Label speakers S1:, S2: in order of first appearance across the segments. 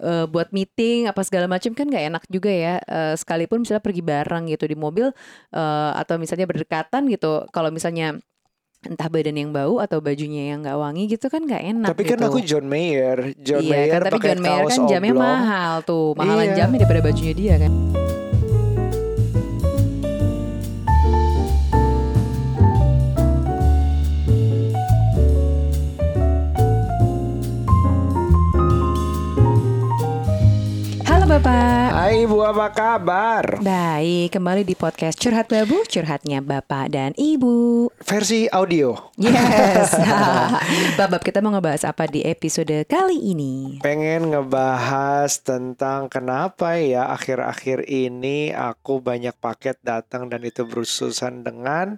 S1: uh, buat meeting apa segala macam kan nggak enak juga ya. Uh, sekalipun misalnya pergi bareng gitu di mobil uh, atau misalnya berdekatan gitu. Kalau misalnya entah badan yang bau atau bajunya yang nggak wangi gitu kan nggak enak
S2: Tapi kan
S1: gitu.
S2: aku John Mayer, John
S1: iya
S2: Mayer
S1: kan tapi John Mayer kan jamnya
S2: oblong.
S1: mahal tuh mahalan
S2: Iya.
S1: jamnya daripada bajunya dia kan Bapak
S2: Hai Ibu apa kabar?
S1: Baik, kembali di podcast Curhat Babu, curhatnya Bapak dan Ibu.
S2: Versi audio.
S1: Yes. Babab kita mau ngebahas apa di episode kali ini?
S2: Pengen ngebahas tentang kenapa ya akhir-akhir ini aku banyak paket datang dan itu berurusan dengan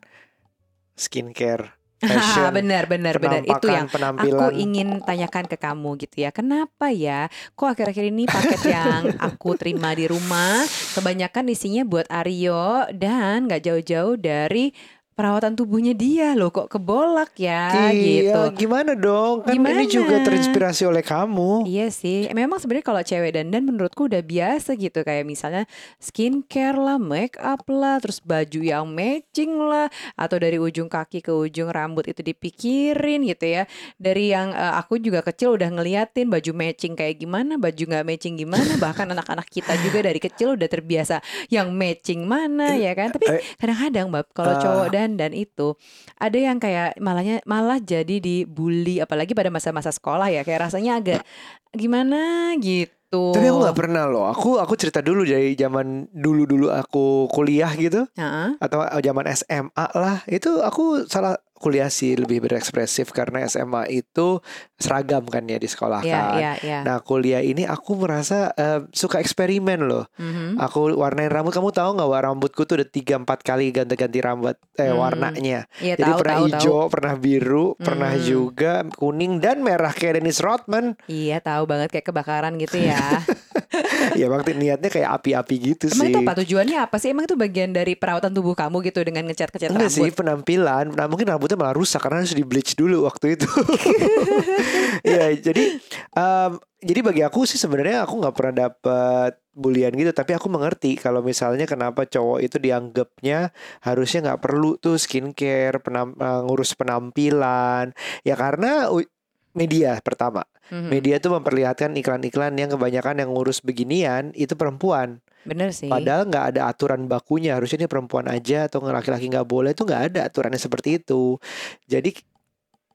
S2: skincare, fashion,
S1: benar, benar, benar. Itu yang aku ingin tanyakan ke kamu gitu ya. Kenapa ya? Kok akhir-akhir ini paket yang aku terima di rumah kebanyakan isinya buat Aryo dan nggak jauh-jauh dari perawatan tubuhnya dia loh kok kebolak ya gitu.
S2: Iya, gimana dong? Kan
S1: Gimana?
S2: ini juga terinspirasi oleh kamu.
S1: Iya sih, memang sebenarnya kalau cewek dandan menurutku udah biasa gitu kayak misalnya skincare lah, make up lah, terus baju yang matching lah, atau dari ujung kaki ke ujung rambut itu dipikirin gitu ya. Dari yang eh, aku juga kecil udah ngeliatin baju matching kayak gimana, baju nggak matching gimana, bahkan anak-anak kita juga dari kecil udah terbiasa yang matching mana ya kan. Tapi
S2: Eh,
S1: kadang-kadang bab kalau
S2: ah.
S1: cowok dandan itu ada yang kayak malahnya malah jadi dibully apalagi pada masa-masa sekolah ya kayak rasanya agak gimana gitu.
S2: Tapi aku nggak pernah loh. Aku aku cerita dulu dari zaman dulu-dulu aku kuliah gitu
S1: Heeh.
S2: atau zaman SMA lah. Itu aku salah kuliah sih lebih berekspresif karena SMA itu seragam kan ya di sekolah
S1: Iya,
S2: kan.
S1: iya, iya.
S2: Nah kuliah ini aku merasa eh, suka eksperimen loh.
S1: Mhm.
S2: Aku warnain rambut. Kamu tahu nggak bahwa rambutku tuh udah tiga empat kali ganti-ganti rambut eh,
S1: Hmm.
S2: warnanya.
S1: Iya,
S2: Jadi
S1: tahu,
S2: pernah
S1: tahu,
S2: hijau,
S1: tahu.
S2: pernah biru, pernah
S1: Hmm.
S2: juga kuning dan merah kayak Dennis Rodman.
S1: Iya, tahu banget kayak kebakaran gitu ya.
S2: ya waktu niatnya kayak api-api gitu
S1: Emang
S2: sih.
S1: itu apa tujuannya apa sih? Emang itu bagian dari perawatan tubuh kamu gitu dengan ngecat-ngecat
S2: Enggak
S1: rambut?
S2: sih penampilan. Nah, mungkin rambutnya malah rusak karena harus di bleach dulu waktu itu. Iya, jadi em, jadi bagi aku sih sebenarnya aku nggak pernah dapet bulian gitu, tapi aku mengerti kalau misalnya kenapa cowok itu dianggapnya harusnya nggak perlu tuh skincare, penam, eh, ngurus penampilan. Ya karena media pertama.
S1: Mhm.
S2: Media tuh memperlihatkan iklan-iklan yang kebanyakan yang ngurus beginian itu perempuan.
S1: Bener sih.
S2: Padahal nggak ada aturan bakunya harusnya ini perempuan aja atau laki-laki nggak boleh itu nggak ada aturannya seperti itu. Jadi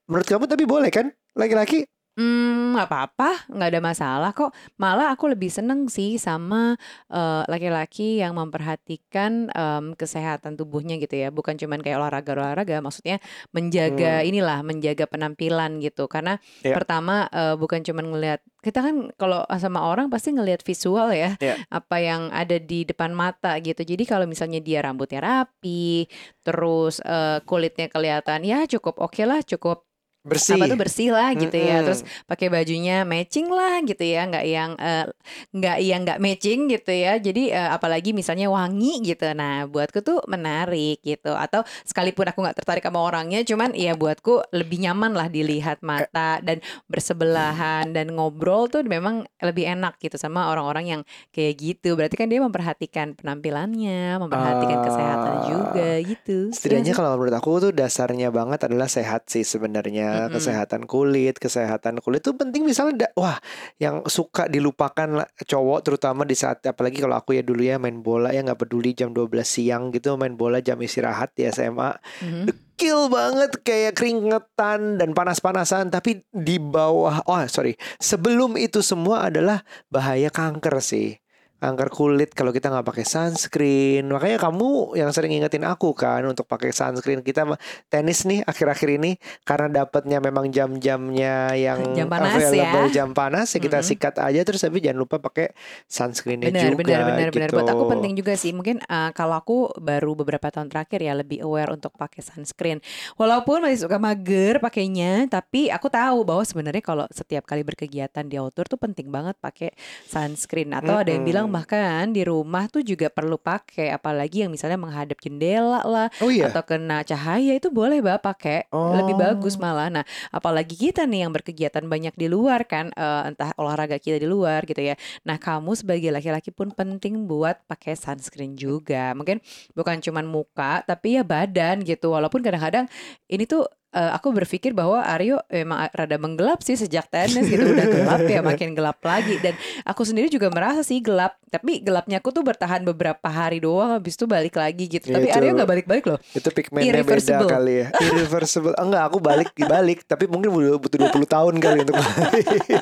S2: menurut kamu tapi boleh kan laki-laki?
S1: Hmm, nggak apa-apa, nggak ada masalah kok. Malah aku lebih seneng sih sama eh, laki-laki yang memperhatikan em, kesehatan tubuhnya gitu ya. Bukan cuman kayak olahraga-olahraga, maksudnya menjaga inilah, menjaga penampilan gitu. Karena
S2: Ya.
S1: pertama eh, bukan cuman ngelihat kita kan kalau sama orang pasti ngelihat visual ya,
S2: Ya.
S1: apa yang ada di depan mata gitu. Jadi kalau misalnya dia rambutnya rapi, terus eh, kulitnya kelihatan ya cukup oke lah, cukup
S2: Bersih.
S1: apa tuh bersih lah gitu ya
S2: Mm-mm.
S1: terus pakai bajunya matching lah gitu ya nggak yang eh, nggak yang nggak matching gitu ya jadi eh, apalagi misalnya wangi gitu nah buatku tuh menarik gitu atau sekalipun aku nggak tertarik sama orangnya cuman ya buatku lebih nyaman lah dilihat mata dan bersebelahan dan ngobrol tuh memang lebih enak gitu sama orang-orang yang kayak gitu berarti kan dia memperhatikan penampilannya memperhatikan kesehatan
S2: Ah.
S1: juga gitu
S2: Setidaknya
S1: sih?
S2: kalau menurut aku tuh dasarnya banget adalah sehat sih sebenarnya
S1: Mm-mm.
S2: kesehatan kulit, kesehatan kulit itu penting misalnya da- wah yang suka dilupakan lah, cowok terutama di saat apalagi kalau aku ya dulu ya main bola ya nggak peduli jam 12 siang gitu main bola jam istirahat di SMA
S1: Mhm.
S2: kill banget kayak keringetan dan panas-panasan tapi di bawah oh sorry sebelum itu semua adalah bahaya kanker sih kanker kulit kalau kita nggak pakai sunscreen makanya kamu yang sering ingetin aku kan untuk pakai sunscreen kita tenis nih akhir-akhir ini karena dapatnya memang jam-jamnya yang
S1: Jam panas
S2: available
S1: ya.
S2: jam panas ya kita
S1: Mm-mm.
S2: sikat aja terus tapi jangan lupa pakai sunscreennya
S1: Benar,
S2: juga
S1: benar, benar, benar.
S2: gitu.
S1: Buat aku penting juga sih. Mungkin uh, kalau aku baru beberapa tahun terakhir ya lebih aware untuk pakai sunscreen. Walaupun masih suka mager pakainya, tapi aku tahu bahwa sebenarnya kalau setiap kali berkegiatan di outdoor tuh penting banget pakai sunscreen. Atau ada yang bilang kadang bahkan di rumah tuh juga perlu pakai apalagi yang misalnya menghadap jendela lah
S2: Oh iya.
S1: atau kena cahaya itu boleh bah pakai lebih
S2: Oh.
S1: bagus malah. Nah, apalagi kita nih yang berkegiatan banyak di luar kan eh, entah olahraga kita di luar gitu ya. Nah, kamu sebagai laki-laki pun penting buat pakai sunscreen juga. Mungkin bukan cuman muka tapi ya badan gitu. Walaupun kadang-kadang ini tuh eh, aku berpikir bahwa Aryo emang rada menggelap sih sejak tenis gitu udah gelap ya makin gelap lagi dan aku sendiri juga merasa sih gelap tapi gelapnya aku tuh bertahan beberapa hari doang habis itu balik lagi gitu
S2: Ya,
S1: tapi
S2: itu-
S1: Aryo nggak balik-balik loh
S2: Itu pigmentnya beda kali ya. Irreversible. Enggak, aku balik balik tapi mungkin butuh butuh 20 tahun kali untuk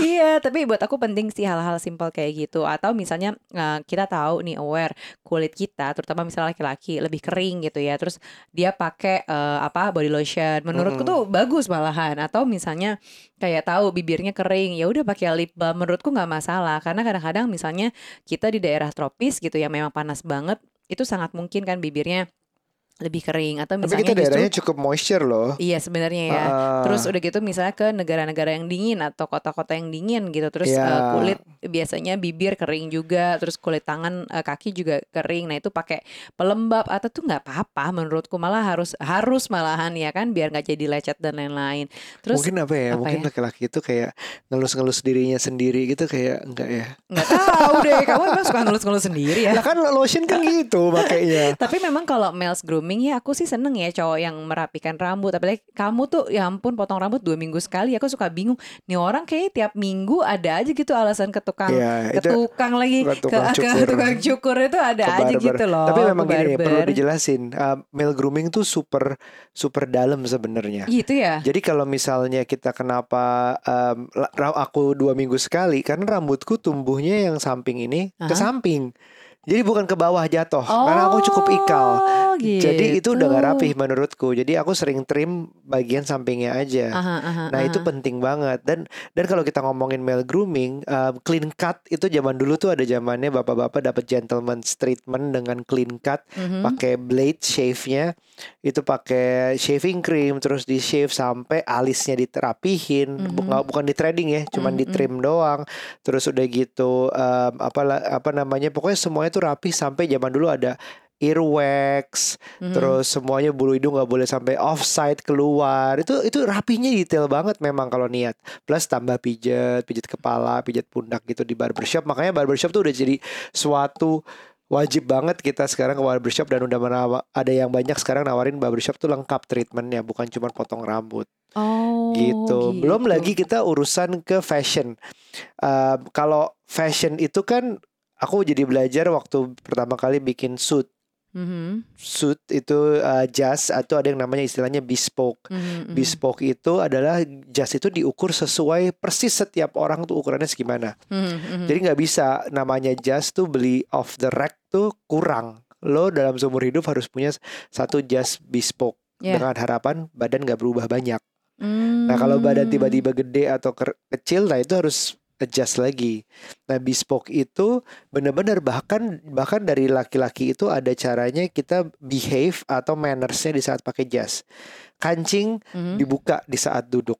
S1: iya, tapi buat aku penting sih hal-hal simpel kayak gitu. Atau misalnya eh, kita tahu nih aware kulit kita, terutama misalnya laki-laki lebih kering gitu ya. Terus dia pakai eh, apa body lotion. Menurutku
S2: Mm-mm.
S1: tuh bagus malahan. Atau misalnya kayak tahu bibirnya kering, ya udah pakai lip balm. Menurutku nggak masalah. Karena kadang-kadang misalnya kita di daerah tropis gitu ya, memang panas banget. Itu sangat mungkin kan bibirnya lebih kering atau
S2: Tapi
S1: misalnya
S2: kita
S1: justru
S2: daerahnya cukup moisture loh.
S1: Iya sebenarnya ya.
S2: Ah.
S1: Terus udah gitu misalnya ke negara-negara yang dingin atau kota-kota yang dingin gitu. Terus
S2: Iya.
S1: eh, kulit biasanya bibir kering juga, terus kulit tangan eh, kaki juga kering. Nah, itu pakai pelembab atau tuh nggak apa-apa menurutku malah harus harus malahan ya kan biar nggak jadi lecet dan lain-lain. Terus
S2: mungkin apa ya?
S1: apa
S2: mungkin
S1: ya?
S2: laki-laki itu kayak ngelus-ngelus dirinya sendiri gitu kayak enggak ya.
S1: nggak tahu deh, kamu emang suka ngelus-ngelus sendiri ya.
S2: Lah kan lotion kan gitu makanya.
S1: Tapi memang kalau males grooming ya aku sih seneng ya cowok yang merapikan rambut. Apalagi kamu tuh ya ampun potong rambut dua minggu sekali. Aku suka bingung. Nih orang kayak tiap minggu ada aja gitu alasan ke tukang
S2: Iya,
S1: ke tukang lagi
S2: ke
S1: ke,
S2: tukang
S1: ke
S2: cukur.
S1: tukang cukur itu ada
S2: ke
S1: aja gitu loh.
S2: Tapi memang
S1: ke
S2: gini perlu dijelasin. uh, male grooming tuh super super dalam sebenarnya.
S1: Gitu ya.
S2: Jadi kalau misalnya kita kenapa um, aku dua minggu sekali karena rambutku tumbuhnya yang samping ini ke
S1: Aha.
S2: samping. Jadi bukan ke bawah jatuh karena aku cukup ikal.
S1: Oh,
S2: Jadi itu udah gak
S1: gitu.
S2: rapih menurutku. Jadi aku sering trim bagian sampingnya aja.
S1: Aha, aha,
S2: Nah itu
S1: aha.
S2: penting banget dan dan kalau kita ngomongin male grooming, um, clean cut itu zaman dulu tuh ada zamannya bapak-bapak dapat gentleman's treatment dengan clean cut,
S1: Mhm.
S2: pakai blade shave-nya itu pakai shaving cream terus di shave sampai alisnya diterapihin, Bu-
S1: Mhm.
S2: nggak- bukan di threading ya, cuman di
S1: Mhm.
S2: trim doang. Terus udah gitu um, apa apa namanya pokoknya semuanya tuh rapi sampai zaman dulu ada earwax,
S1: Mhm.
S2: terus semuanya bulu hidung nggak boleh sampai offside keluar. Itu itu rapinya detail banget memang kalau niat. Plus tambah pijat, pijat kepala, pijat pundak gitu di barbershop. Makanya barbershop tuh udah jadi suatu wajib banget kita sekarang ke barbershop dan udah menawa- ada yang banyak sekarang nawarin barbershop tuh lengkap treatmentnya bukan cuma potong rambut
S1: Oh,
S2: gitu. Belum
S1: gitu.
S2: lagi kita urusan ke fashion. Uh, kalau fashion itu kan aku jadi belajar waktu pertama kali bikin suit.
S1: Mhm,
S2: Suit itu uh, jas atau ada yang namanya istilahnya bespoke.
S1: mhm, mhm.
S2: Bespoke itu adalah jas itu diukur sesuai persis setiap orang tuh ukurannya segimana.
S1: Mhm, mhm.
S2: Jadi nggak bisa namanya jas tuh beli off the rack tuh kurang. Lo dalam seumur hidup harus punya satu jas bespoke
S1: Ya.
S2: dengan harapan badan nggak berubah banyak. Nah kalau badan tiba-tiba gede atau kecil, nah itu harus adjust lagi. Nah bespoke itu benar-benar bahkan bahkan dari laki-laki itu ada caranya kita behave atau mannersnya di saat pakai jas. Kancing
S1: Mhm.
S2: dibuka di saat duduk.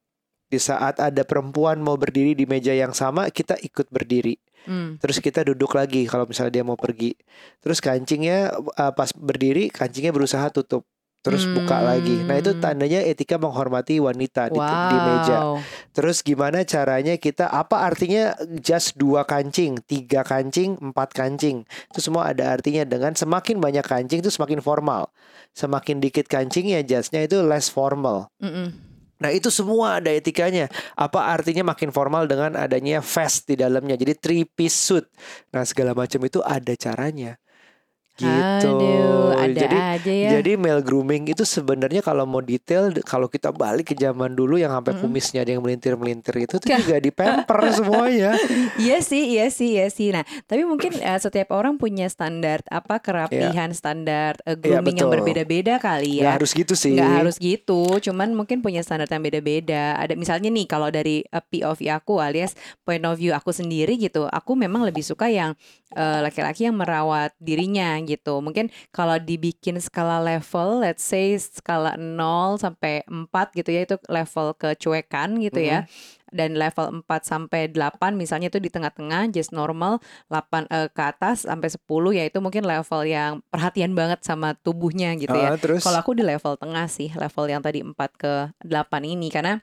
S2: Di saat ada perempuan mau berdiri di meja yang sama, kita ikut berdiri.
S1: Hmm.
S2: Terus kita duduk lagi kalau misalnya dia mau pergi. Terus kancingnya uh, pas berdiri, kancingnya berusaha tutup. Terus buka lagi. Nah itu
S1: Hmm.
S2: tandanya etika menghormati wanita di, di meja.
S1: Wow.
S2: Terus gimana caranya kita apa artinya just dua kancing, tiga kancing, empat kancing. Itu semua ada artinya dengan semakin banyak kancing itu semakin formal. Semakin dikit kancingnya justnya itu less formal.
S1: Mm-mm.
S2: Nah itu semua ada etikanya. Apa artinya makin formal dengan adanya vest di dalamnya. Jadi three piece suit. Nah segala macam itu ada caranya. Gitu.
S1: Aduh, ada
S2: jadi
S1: aja ya.
S2: jadi male grooming itu sebenarnya kalau mau detail kalau kita balik ke zaman dulu yang sampai
S1: Mm-mm.
S2: kumisnya ada yang melintir-melintir itu tuh juga di pamper semuanya.
S1: Iya sih, iya sih, iya sih. Nah, tapi mungkin eh, setiap orang punya standar apa kerapihan standar eh, grooming yang
S2: betul.
S1: berbeda-beda kali ya.
S2: harus gitu sih.
S1: Nggak harus gitu, cuman mungkin punya standar yang beda-beda. Ada misalnya nih kalau dari eh, POV aku alias point of view aku sendiri gitu, aku memang lebih suka yang laki-laki yang merawat dirinya gitu. Mungkin kalau dibikin skala level, let's say skala 0 sampai 4 gitu ya itu level kecuekan gitu ya. dan level 4 sampai 8 misalnya itu di tengah-tengah just normal 8 eh, ke atas sampai 10 yaitu mungkin level yang perhatian banget sama tubuhnya gitu ya.
S2: Ah, terus
S1: Kalau aku di level tengah sih, level yang tadi 4 ke 8 ini karena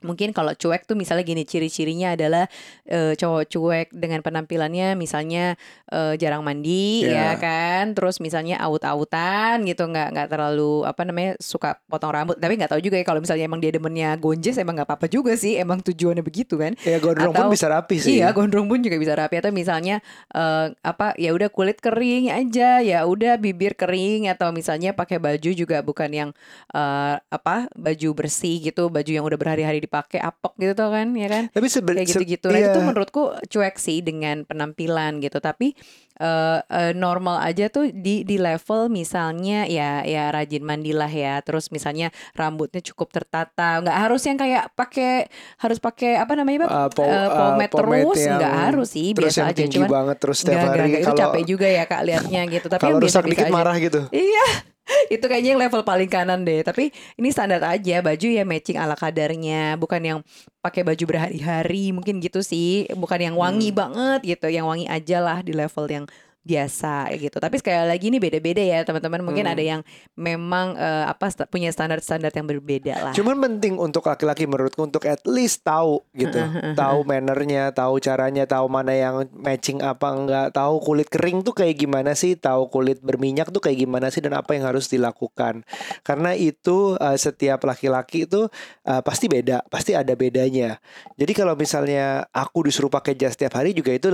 S1: mungkin kalau cuek tuh misalnya gini ciri-cirinya adalah eh, cowok cuek dengan penampilannya misalnya eh, jarang mandi
S2: Ya.
S1: ya kan? Terus misalnya aut-autan gitu nggak nggak terlalu apa namanya suka potong rambut. Tapi nggak tahu juga ya kalau misalnya emang dia demennya gonjes emang nggak apa-apa juga sih. Emang tujuannya begitu kan?
S2: Ya gondrong pun
S1: atau-
S2: bisa rapi sih.
S1: Iya, gondrong pun juga bisa rapi. Atau misalnya eh, apa ya udah kulit kering aja, ya udah bibir kering. Atau misalnya pakai baju juga bukan yang eh, apa baju bersih gitu, baju yang udah berhari-hari dipakai apok gitu tuh kan, ya kan?
S2: Tapi sebe-
S1: Kayak gitu-gitu. Nah,
S2: iya.
S1: itu menurutku cuek sih dengan penampilan gitu, tapi eh, eh, normal aja tuh di di level misalnya ya ya rajin mandilah ya, terus misalnya rambutnya cukup tertata, nggak harus yang kayak pakai harus pakai apa namanya Bang?
S2: Uh, po-
S1: Eh,
S2: uh,
S1: pomade
S2: pomade
S1: terus nggak harus sih
S2: terus
S1: biasa
S2: yang
S1: aja cuman
S2: banget terus setiap
S1: nggak,
S2: hari
S1: nggak, nggak. itu
S2: kalau
S1: capek juga ya kak liatnya gitu tapi
S2: kalau rusak dikit
S1: aja.
S2: marah gitu.
S1: iya itu kayaknya yang level paling kanan deh. Tapi ini standar aja baju ya matching ala kadarnya. Bukan yang pakai baju berhari-hari mungkin gitu sih. Bukan yang wangi
S2: Hmm.
S1: banget gitu yang wangi aja lah di level yang biasa gitu tapi sekali lagi ini beda-beda ya teman-teman mungkin
S2: Hmm.
S1: ada yang memang eh, apa sta- punya standar-standar yang berbeda lah
S2: Cuman penting untuk laki-laki menurutku untuk at least tahu gitu, tahu mannernya, tahu caranya, tahu mana yang matching apa enggak, tahu kulit kering tuh kayak gimana sih, tahu kulit berminyak tuh kayak gimana sih dan apa yang harus dilakukan. Karena itu uh, setiap laki-laki itu uh, pasti beda, pasti ada bedanya. Jadi kalau misalnya aku disuruh pakai jas setiap hari juga itu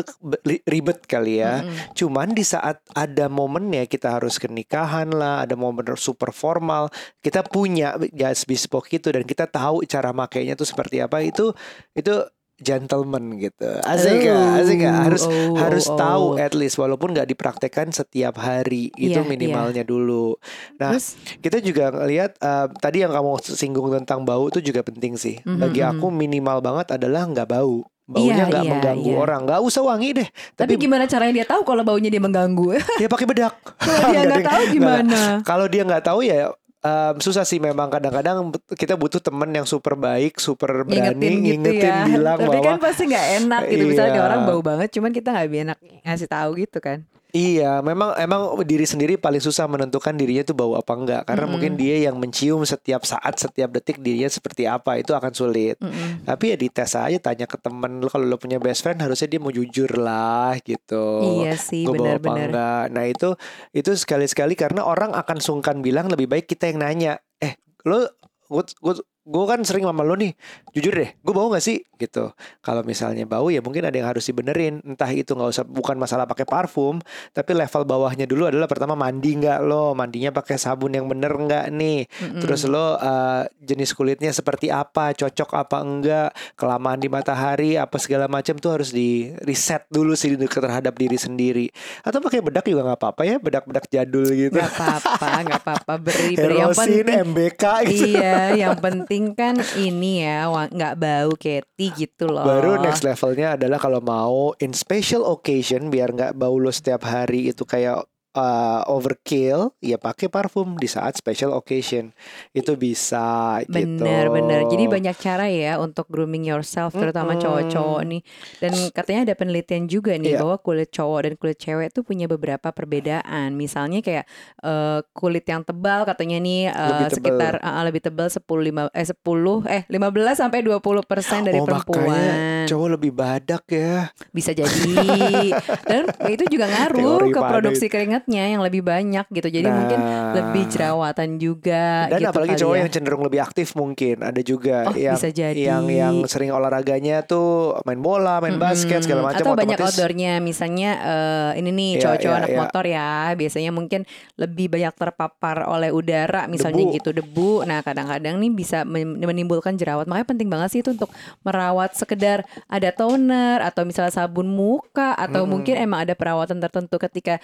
S2: ribet kali ya.
S1: Mm-mm.
S2: Cuman di saat ada momennya kita harus ke nikahan lah, ada momen super formal, kita punya jas bespoke itu dan kita tahu cara makainya tuh seperti apa itu itu gentleman gitu. Asik gak? Asik gak? Harus
S1: Oh,
S2: harus
S1: oh,
S2: tahu
S1: oh.
S2: at least walaupun nggak dipraktekkan setiap hari itu
S1: Iya,
S2: minimalnya dulu. Nah,
S1: Terus
S2: kita juga ngelihat eh, tadi yang kamu singgung tentang bau itu juga penting sih.
S1: Mhm,
S2: Bagi
S1: mhm.
S2: aku minimal banget adalah nggak bau. Baunya
S1: Iya,
S2: nggak
S1: iya,
S2: mengganggu
S1: iya.
S2: orang. Nggak usah wangi deh.
S1: tapi,
S2: Tapi,
S1: gimana caranya dia tahu kalau baunya dia mengganggu
S2: dia pakai bedak.
S1: kalau dia nggak tahu gimana
S2: Kalau dia nggak tahu ya em, susah sih memang kadang-kadang kita butuh temen yang super baik, super berani
S1: ngingetin gitu
S2: ngingetin
S1: ya
S2: bilang
S1: tapi
S2: bahwa
S1: kan pasti nggak enak gitu misalnya
S2: Iya.
S1: orang bau banget cuman kita nggak enak ngasih tahu gitu kan
S2: Iya, memang emang diri sendiri paling susah menentukan dirinya tuh bau apa enggak karena
S1: Mm-mm.
S2: mungkin dia yang mencium setiap saat, setiap detik dirinya seperti apa itu akan sulit.
S1: Mm-mm.
S2: Tapi ya dites aja tanya ke temen lo kalau lo punya best friend harusnya dia mau jujur lah gitu.
S1: iya sih benar-benar.
S2: Nah itu itu sekali-sekali karena orang akan sungkan bilang lebih baik kita yang nanya. Eh lo gue gue gue kan sering sama lo nih jujur deh gue bau gak sih? Gitu. Kalau misalnya bau ya mungkin ada yang harus dibenerin. Entah itu nggak usah bukan masalah pakai parfum tapi level bawahnya dulu adalah pertama mandi nggak lo? Mandinya pakai sabun yang bener nggak nih?
S1: Mm-mm.
S2: terus lo uh, jenis kulitnya seperti apa? Cocok apa enggak? Kelamaan di matahari apa segala macam tuh harus di reset dulu sih terhadap diri sendiri. Atau pakai bedak juga nggak apa-apa ya bedak-bedak jadul gitu.
S1: Nggak apa-apa nggak apa-apa. Beri beri. Yang penting
S2: MBK gitu.
S1: Iya yang penting kan ini ya nggak bau Keti gitu loh.
S2: Baru next levelnya adalah kalau mau in special occasion biar nggak bau lo setiap hari itu kayak uh, overkill, ya pakai parfum di saat special occasion itu bisa gitu.
S1: Bener bener. Jadi banyak cara ya untuk grooming yourself, terutama
S2: Mm-mm.
S1: cowok-cowok nih. Dan katanya ada penelitian juga nih
S2: Iya.
S1: bahwa kulit cowok dan kulit cewek tuh punya beberapa perbedaan. Misalnya kayak eh, kulit yang tebal katanya nih eh,
S2: Lebih tebal.
S1: sekitar eh, lebih tebal 10 lima eh 10 eh 15 sampai 20 persen dari
S2: oh
S1: perempuan.
S2: cowok lebih badak ya.
S1: Bisa jadi. Dan itu juga ngaruh
S2: Teori
S1: ke produksi keringatnya yang lebih banyak gitu. Jadi mungkin
S2: Nah.
S1: lebih jerawatan juga
S2: Dan
S1: gitu
S2: apalagi cowok
S1: ya.
S2: yang cenderung lebih aktif mungkin ada juga
S1: Oh,
S2: yang
S1: bisa jadi.
S2: yang yang sering olahraganya tuh main bola, main basket segala macam
S1: Atau banyak
S2: otomatis
S1: outdoornya Misalnya eh, ini nih
S2: Iya,
S1: cowok-cowok
S2: iya,
S1: anak
S2: iya.
S1: motor ya Biasanya mungkin lebih banyak terpapar oleh udara Misalnya
S2: Debu.
S1: gitu debu Nah kadang-kadang nih bisa men- menimbulkan jerawat Makanya penting banget sih itu untuk merawat sekedar ada toner Atau misalnya sabun muka Atau
S2: Mm-mm.
S1: mungkin emang ada perawatan tertentu ketika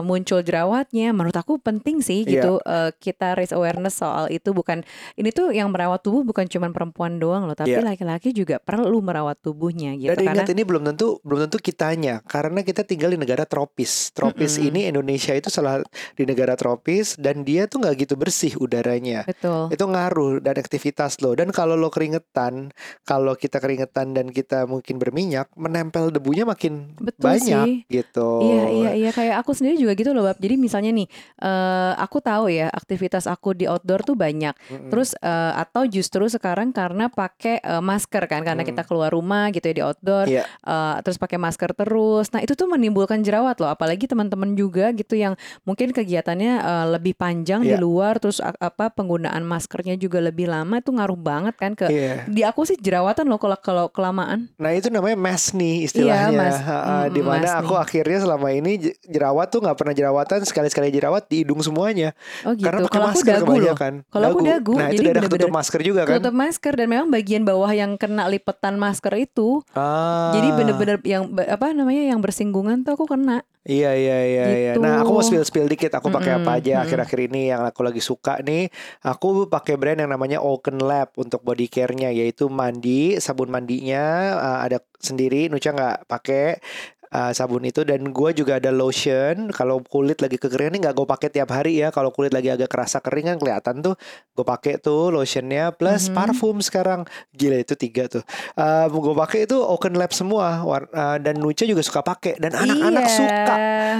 S1: muncul jerawatnya Menurut aku penting sih gitu uh, kita raise awareness soal itu bukan ini tuh yang merawat tubuh bukan cuma perempuan doang loh, tapi
S2: Iya.
S1: laki-laki juga perlu merawat tubuhnya gitu
S2: Dan
S1: karena
S2: ingat ini belum tentu belum tentu kitanya karena kita tinggal di negara tropis. Tropis
S1: Mm-mm.
S2: ini Indonesia itu salah di negara tropis dan dia tuh nggak gitu bersih udaranya.
S1: betul.
S2: Itu ngaruh dan aktivitas lo. Dan kalau lo keringetan, kalau kita keringetan dan kita mungkin berminyak, menempel debunya makin
S1: Betul
S2: banyak
S1: sih.
S2: gitu.
S1: Iya iya iya kayak aku sendiri juga gitu loh bab. Jadi misalnya nih, eh aku tahu ya aktivitas aku di outdoor tuh banyak.
S2: Mm-mm.
S1: Terus eh, atau justru sekarang karena pakai eh, masker kan karena
S2: Mm.
S1: kita keluar rumah gitu ya di outdoor,
S2: Iya.
S1: eh, terus pakai masker terus. Nah itu tuh menimbulkan jerawat loh. Apalagi teman-teman juga gitu yang mungkin kegiatannya eh, lebih panjang di
S2: Iya.
S1: luar, terus apa penggunaan maskernya juga lebih lama itu ngaruh banget kan ke
S2: Iya.
S1: di aku sih jerawatan loh kalau kalau kelamaan.
S2: Nah itu namanya mass nih istilahnya.
S1: Iya, mas. Mm,
S2: di mana aku
S1: nih.
S2: akhirnya selama ini jerawat tuh nggak pernah jerawatan sekali-sekali jerawat di hidung semuanya.
S1: Oh gitu.
S2: Karena pakai masker
S1: dagu loh.
S2: kebanyakan.
S1: Kalau aku dagu,
S2: Nah itu
S1: bener-bener
S2: ketutup masker juga kan.
S1: Tutup masker dan memang bagian bawah yang kena lipetan masker itu,
S2: Ah.
S1: jadi bener-bener yang apa namanya yang bersinggungan tuh aku kena.
S2: Iya iya iya iya.
S1: Gitu.
S2: Nah, aku mau spill spill dikit. Aku pakai apa
S1: Mm-mm,
S2: aja
S1: mm-mm.
S2: akhir-akhir ini yang aku lagi suka nih. Aku pakai brand yang namanya Oaken Lab untuk body care-nya yaitu mandi, sabun mandinya uh, ada sendiri. Nucha nggak pakai uh, sabun itu dan gua juga ada lotion. Kalau kulit lagi kekeringan nih nggak gue pakai tiap hari ya. Kalau kulit lagi agak kerasa kering kan kelihatan tuh. Gue pakai tuh lotionnya plus
S1: Mhm.
S2: parfum sekarang. Gila itu tiga tuh. Uh, gue pakai itu Oaken Lab semua War- uh, dan Nucha juga suka pakai dan anak-anak
S1: Iya.
S2: suka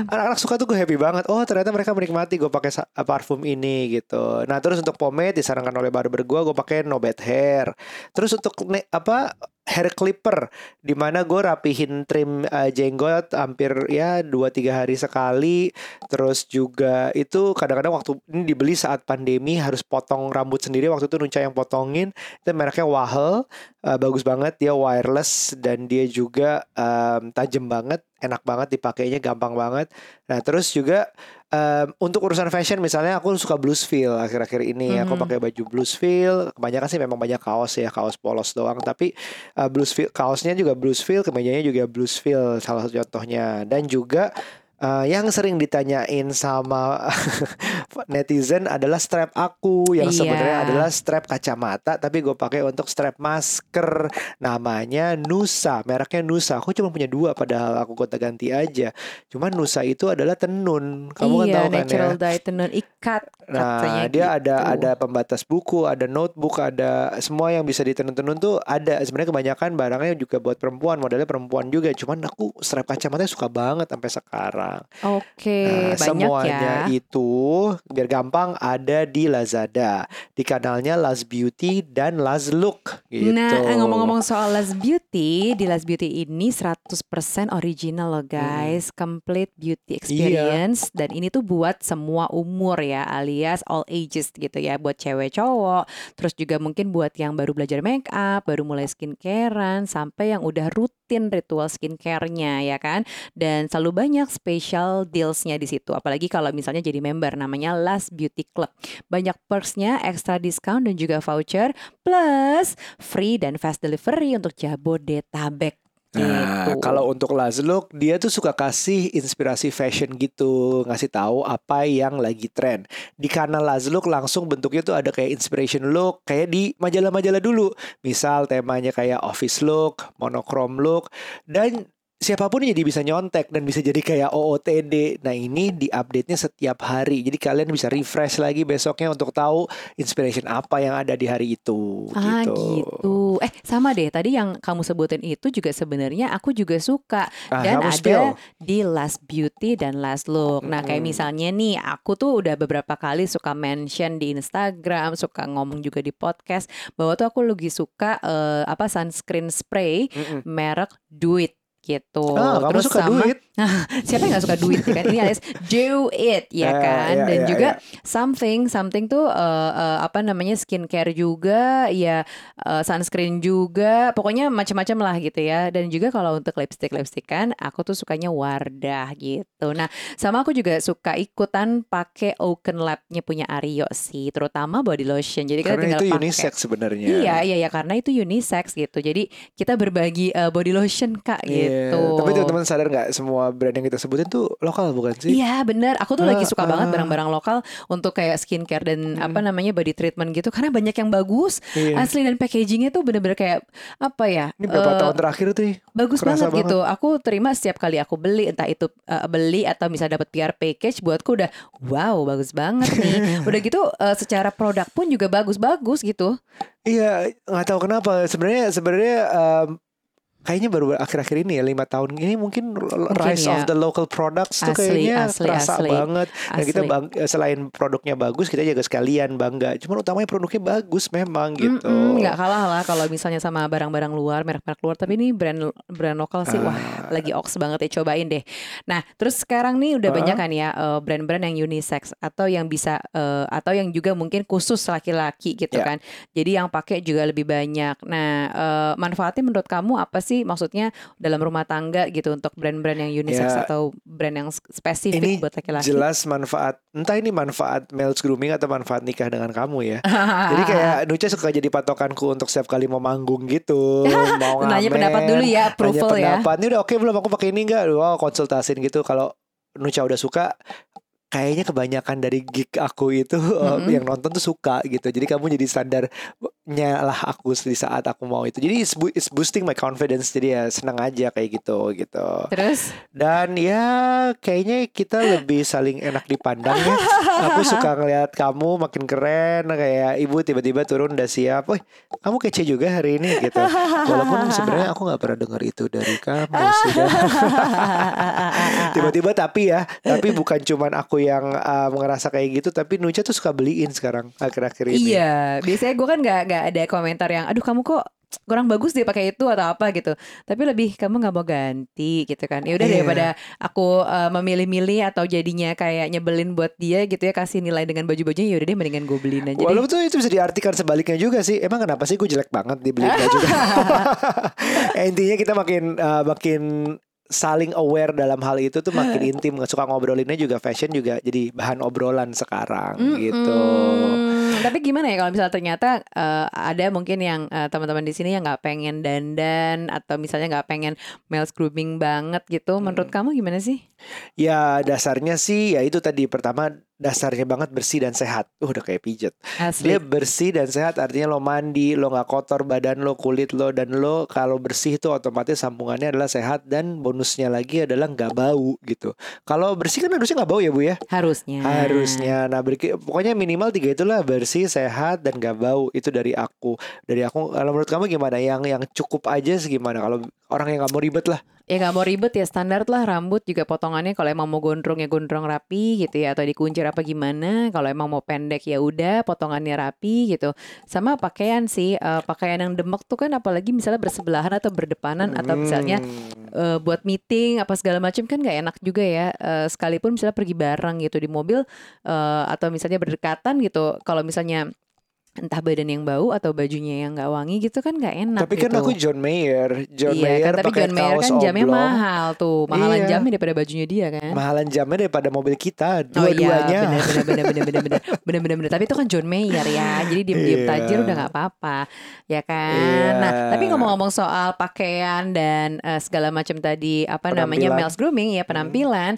S2: anak-anak suka tuh gue happy banget oh ternyata mereka menikmati gue pakai parfum ini gitu nah terus untuk pomade disarankan oleh barber gue gue pakai no bad hair terus untuk ne- apa hair clipper di mana gue rapihin trim uh, jenggot hampir ya 2-3 hari sekali. Terus juga itu kadang-kadang waktu ini dibeli saat pandemi harus potong rambut sendiri. Waktu itu Nunca yang potongin itu mereknya Wahel Uh, bagus banget dia wireless dan dia juga um, tajam banget enak banget dipakainya gampang banget. Nah terus juga um, untuk urusan fashion misalnya aku suka blues feel. Akhir-akhir ini aku
S1: Mhm.
S2: pakai baju blues feel. Kebanyakan sih memang banyak kaos ya kaos polos doang. Tapi uh, blues feel kaosnya juga blues feel kemejanya juga blues feel salah satu contohnya. Dan juga uh, yang sering ditanyain sama netizen adalah strap aku yang
S1: Iya.
S2: sebenarnya adalah strap kacamata tapi gue pakai untuk strap masker namanya Nusa mereknya Nusa aku cuma punya dua padahal aku gonta ganti aja cuman Nusa itu adalah tenun kamu kan
S1: iya,
S2: tahu kan ya
S1: natural dye tenun ikat
S2: Nah, dia ada
S1: gitu.
S2: ada pembatas buku, ada notebook, ada semua yang bisa ditenun-tenun tuh ada. Sebenarnya kebanyakan barangnya juga buat perempuan, modelnya perempuan juga. Cuman aku strap kacamata suka banget sampai sekarang.
S1: Oke,
S2: Nah,
S1: banyak
S2: semuanya
S1: ya.
S2: itu biar gampang ada di Lazada, di kanalnya Laz Beauty dan Laz Look gitu.
S1: Nah, ngomong-ngomong soal Last Beauty, di Last Beauty ini 100% original loh guys, complete beauty
S2: Iya.
S1: experience dan ini tuh buat semua umur ya, alias all ages gitu ya, buat cewek cowok, terus juga mungkin buat yang baru belajar make up, baru mulai skincarean sampai yang udah rutin ritual skincare-nya ya kan. Dan selalu banyak special deals-nya di situ, apalagi kalau misalnya jadi member namanya Last Beauty Club. Banyak perks-nya, extra discount dan juga voucher plus free dan fast delivery untuk Jabodetabek.
S2: Nah,
S1: Gitu.
S2: kalau untuk Laz Look, dia tuh suka kasih inspirasi fashion gitu, ngasih tahu apa yang lagi tren. Di kanal Laz Look langsung bentuknya tuh ada kayak inspiration look, kayak di majalah-majalah dulu. Misal temanya kayak office look, monochrome look, dan siapa pun jadi bisa nyontek dan bisa jadi kayak OOTD. Nah ini di update-nya setiap hari. Jadi kalian bisa refresh lagi besoknya untuk tahu inspiration apa yang ada di hari itu.
S1: Ah gitu. Eh sama deh tadi yang kamu sebutin itu juga sebenarnya aku juga suka
S2: Ah,
S1: dan ada
S2: spill.
S1: di Last Beauty dan Last Look. Nah kayak
S2: Mm-mm.
S1: misalnya nih aku tuh udah beberapa kali suka mention di Instagram, suka ngomong juga di podcast bahwa tuh aku lagi suka eh, apa sunscreen spray
S2: Mm-mm.
S1: merek Duit gitu.
S2: Ah, kamu
S1: Terus
S2: suka
S1: sama
S2: duit?
S1: siapa yang gak suka duit ya kan? Ini alias do it ya
S2: Ya,
S1: kan.
S2: ya,
S1: Dan
S2: ya,
S1: juga something something tuh eh, eh, apa namanya skincare juga, ya eh, sunscreen juga, pokoknya macam-macam lah gitu ya. Dan juga kalau untuk lipstick lipstick kan, aku tuh sukanya Wardah gitu. Nah, sama aku juga suka ikutan pakai Oaken Lab-nya punya Aryo sih, terutama body lotion. Jadi kita
S2: Karena
S1: tinggal
S2: itu unisex sebenarnya.
S1: Iya, iya, ya karena itu unisex gitu. Jadi kita berbagi eh, body lotion kak gitu. Gitu.
S2: Tapi teman-teman sadar nggak semua brand yang kita sebutin tuh lokal bukan sih?
S1: Iya bener, aku tuh lagi suka
S2: Ah,
S1: banget barang-barang lokal untuk kayak skincare dan apa namanya body treatment gitu karena banyak yang bagus
S2: Iya.
S1: asli dan packagingnya tuh bener-bener kayak apa ya
S2: Ini berapa
S1: eh,
S2: tahun terakhir tuh?
S1: bagus
S2: Kerasa
S1: banget, gitu. Aku terima setiap kali aku beli entah itu eh, beli atau bisa dapat PR package buatku udah wow bagus banget nih. udah gitu eh, secara produk pun juga bagus-bagus gitu.
S2: Iya, nggak tahu kenapa. Sebenarnya sebenarnya em, kayaknya baru akhir-akhir ini ya lima tahun ini mungkin, rise
S1: ya.
S2: of the local products tuh
S1: Asli,
S2: kayaknya
S1: asli,
S2: terasa
S1: asli.
S2: banget. Dan kita
S1: Asli.
S2: bang, eh, selain produknya bagus, kita juga sekalian bangga. Cuman utamanya produknya bagus memang gitu.
S1: Nggak kalah lah kalau misalnya sama barang-barang luar, merek-merek luar. Tapi ini brand brand lokal sih,
S2: Ah.
S1: wah lagi oks banget ya cobain deh. Nah, terus sekarang nih udah
S2: Ah.
S1: banyak kan ya eh, brand-brand yang unisex atau yang bisa eh, atau yang juga mungkin khusus laki-laki gitu
S2: Ya.
S1: kan. Jadi yang pakai juga lebih banyak. Nah, eh, manfaatnya menurut kamu apa sih? Maksudnya dalam rumah tangga gitu untuk brand-brand yang unisex
S2: Ya.
S1: atau brand yang spesifik
S2: Ini
S1: buat laki-laki.
S2: Jelas manfaat entah ini manfaat males grooming atau manfaat nikah dengan kamu ya. Jadi kayak Nucha suka jadi patokanku untuk setiap kali mau manggung gitu, mau ngamen.
S1: Nanya pendapat dulu ya,
S2: Nanya
S1: approval ya.
S2: pendapat. Ini udah oke belum aku pakai ini enggak? Wow, konsultasin gitu. Kalau Nucha udah suka kayaknya kebanyakan dari gig aku itu eh,
S1: Mm-mm.
S2: yang nonton tuh suka gitu. Jadi kamu jadi standarnya lah aku di saat aku mau itu. Jadi it's, it's boosting my confidence. Jadi ya senang aja kayak gitu gitu.
S1: Terus
S2: Dan ya kayaknya kita lebih saling enak dipandang ya. Aku suka ngelihat kamu makin keren kayak ibu tiba-tiba turun udah siap. Wih, kamu kece juga hari ini gitu. Walaupun sebenarnya aku nggak pernah dengar itu dari kamu sudah. Tiba-tiba tapi ya, tapi bukan cuman aku yang uh, ngerasa kayak gitu, tapi Nucha tuh suka beliin sekarang akhir-akhir ini.
S1: Iya, biasanya gue kan nggak ada komentar yang, aduh kamu kok kurang bagus deh pakai itu atau apa gitu. Tapi lebih kamu nggak mau ganti gitu kan. Ya udah
S2: Iya.
S1: daripada aku uh, memilih-milih atau jadinya kayak nyebelin buat dia gitu ya kasih nilai dengan baju-bajunya ya udah deh mendingan gue beliin aja.
S2: Walaupun tuh itu bisa diartikan sebaliknya juga sih. Emang kenapa sih gue jelek banget dibeliin baju? Eh, Intinya kita makin uh, makin saling aware dalam hal itu tuh makin intim. Suka ngobrolinnya juga fashion juga jadi bahan obrolan sekarang gitu.
S1: Mm-mm. Tapi gimana ya kalau misalnya ternyata eh, ada mungkin yang eh, teman-teman di sini yang nggak pengen dandan atau misalnya nggak pengen males grooming banget gitu. Menurut kamu gimana sih?
S2: Ya dasarnya sih ya itu tadi pertama dasarnya banget bersih dan sehat. Uh, udah kayak pijet.
S1: Asli.
S2: Dia bersih dan sehat artinya lo mandi, lo nggak kotor badan lo, kulit lo dan lo kalau bersih itu otomatis sambungannya adalah sehat dan bonusnya lagi adalah nggak bau gitu. Kalau bersih kan harusnya nggak bau ya bu ya?
S1: Harusnya.
S2: Harusnya. Nah berki- pokoknya minimal tiga itulah bersih, sehat dan gak bau itu dari aku. Dari aku. Kalau menurut kamu gimana? Yang yang cukup aja sih gimana? Kalau orang yang nggak mau ribet lah.
S1: Ya nggak mau ribet ya standar lah rambut juga potongannya kalau emang mau gondrong ya gondrong rapi gitu ya atau dikuncir apa gimana. Kalau emang mau pendek ya udah potongannya rapi gitu. Sama pakaian sih eh, pakaian yang demek tuh kan apalagi misalnya bersebelahan atau berdepanan atau misalnya
S2: Hmm.
S1: eh, buat meeting apa segala macam kan nggak enak juga ya. Eh, sekalipun misalnya pergi bareng gitu di mobil eh, atau misalnya berdekatan gitu. Kalau misalnya entah badan yang bau atau bajunya yang nggak wangi gitu kan nggak enak
S2: Tapi kan
S1: gitu.
S2: aku John Mayer, John
S1: iya
S2: Mayer
S1: kan tapi
S2: pakai
S1: John Mayer kan jamnya
S2: oblong.
S1: mahal tuh mahalan
S2: Iya.
S1: jamnya daripada bajunya dia kan
S2: Mahalan jamnya daripada mobil kita,
S1: Oh iya,
S2: dua-duanya.
S1: bener bener. Tapi itu kan John Mayer ya, jadi diem diem
S2: Iya.
S1: tajir udah nggak apa-apa, ya kan.
S2: Iya.
S1: Nah, tapi ngomong-ngomong soal pakaian dan eh, segala macam tadi apa namanya
S2: Penampilan.
S1: males grooming ya penampilan,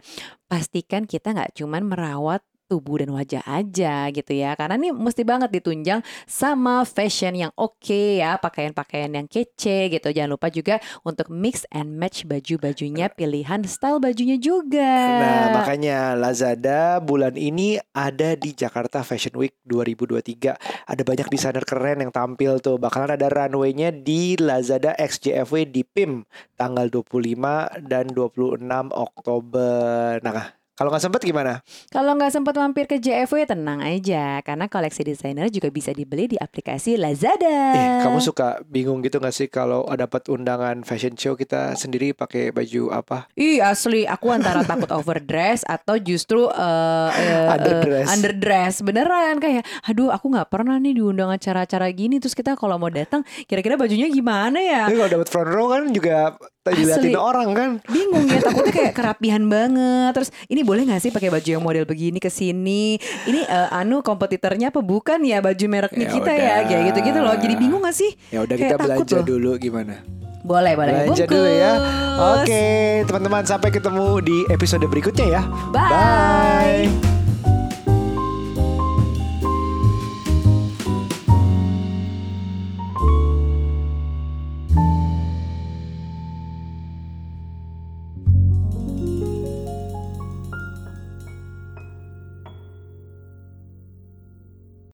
S1: pastikan kita nggak cuman merawat tubuh dan wajah aja gitu ya karena ini mesti banget ditunjang sama fashion yang oke ya pakaian-pakaian yang kece gitu jangan lupa juga untuk mix and match baju-bajunya pilihan style bajunya juga
S2: Nah, makanya Lazada bulan ini ada di Jakarta Fashion Week 2023. Ada banyak desainer keren yang tampil tuh. Bakalan ada runway-nya di Lazada XJFW di PIM tanggal 25 dan 26 Oktober. Nah, kalau nggak sempet gimana?
S1: Kalau nggak sempat mampir ke JFW tenang aja karena koleksi desainer juga bisa dibeli di aplikasi Lazada.
S2: Eh, kamu suka bingung gitu gak sih kalau dapat undangan fashion show kita sendiri pakai baju apa?
S1: Ih asli aku antara takut overdress atau justru eh, eh,
S2: Underdress.
S1: eh, underdress beneran kayak aduh aku nggak pernah nih diundang acara-acara gini terus kita kalau mau datang kira-kira bajunya gimana ya?
S2: Tapi kalau dapat front row kan juga diliatin
S1: Asli.
S2: orang kan.
S1: bingung ya takutnya kayak kerapihan banget terus ini boleh nggak sih pakai baju yang model begini ke sini ini eh, anu kompetitornya apa bukan ya baju mereknya
S2: Ya
S1: kita ya
S2: udah.
S1: kayak gitu gitu loh jadi bingung gak sih
S2: Ya udah
S1: Kayak
S2: kita belanja
S1: loh.
S2: dulu gimana?
S1: Boleh, boleh.
S2: Belanja
S1: Bungkus.
S2: dulu ya. Oke, teman-teman sampai ketemu di episode berikutnya ya.
S1: Bye.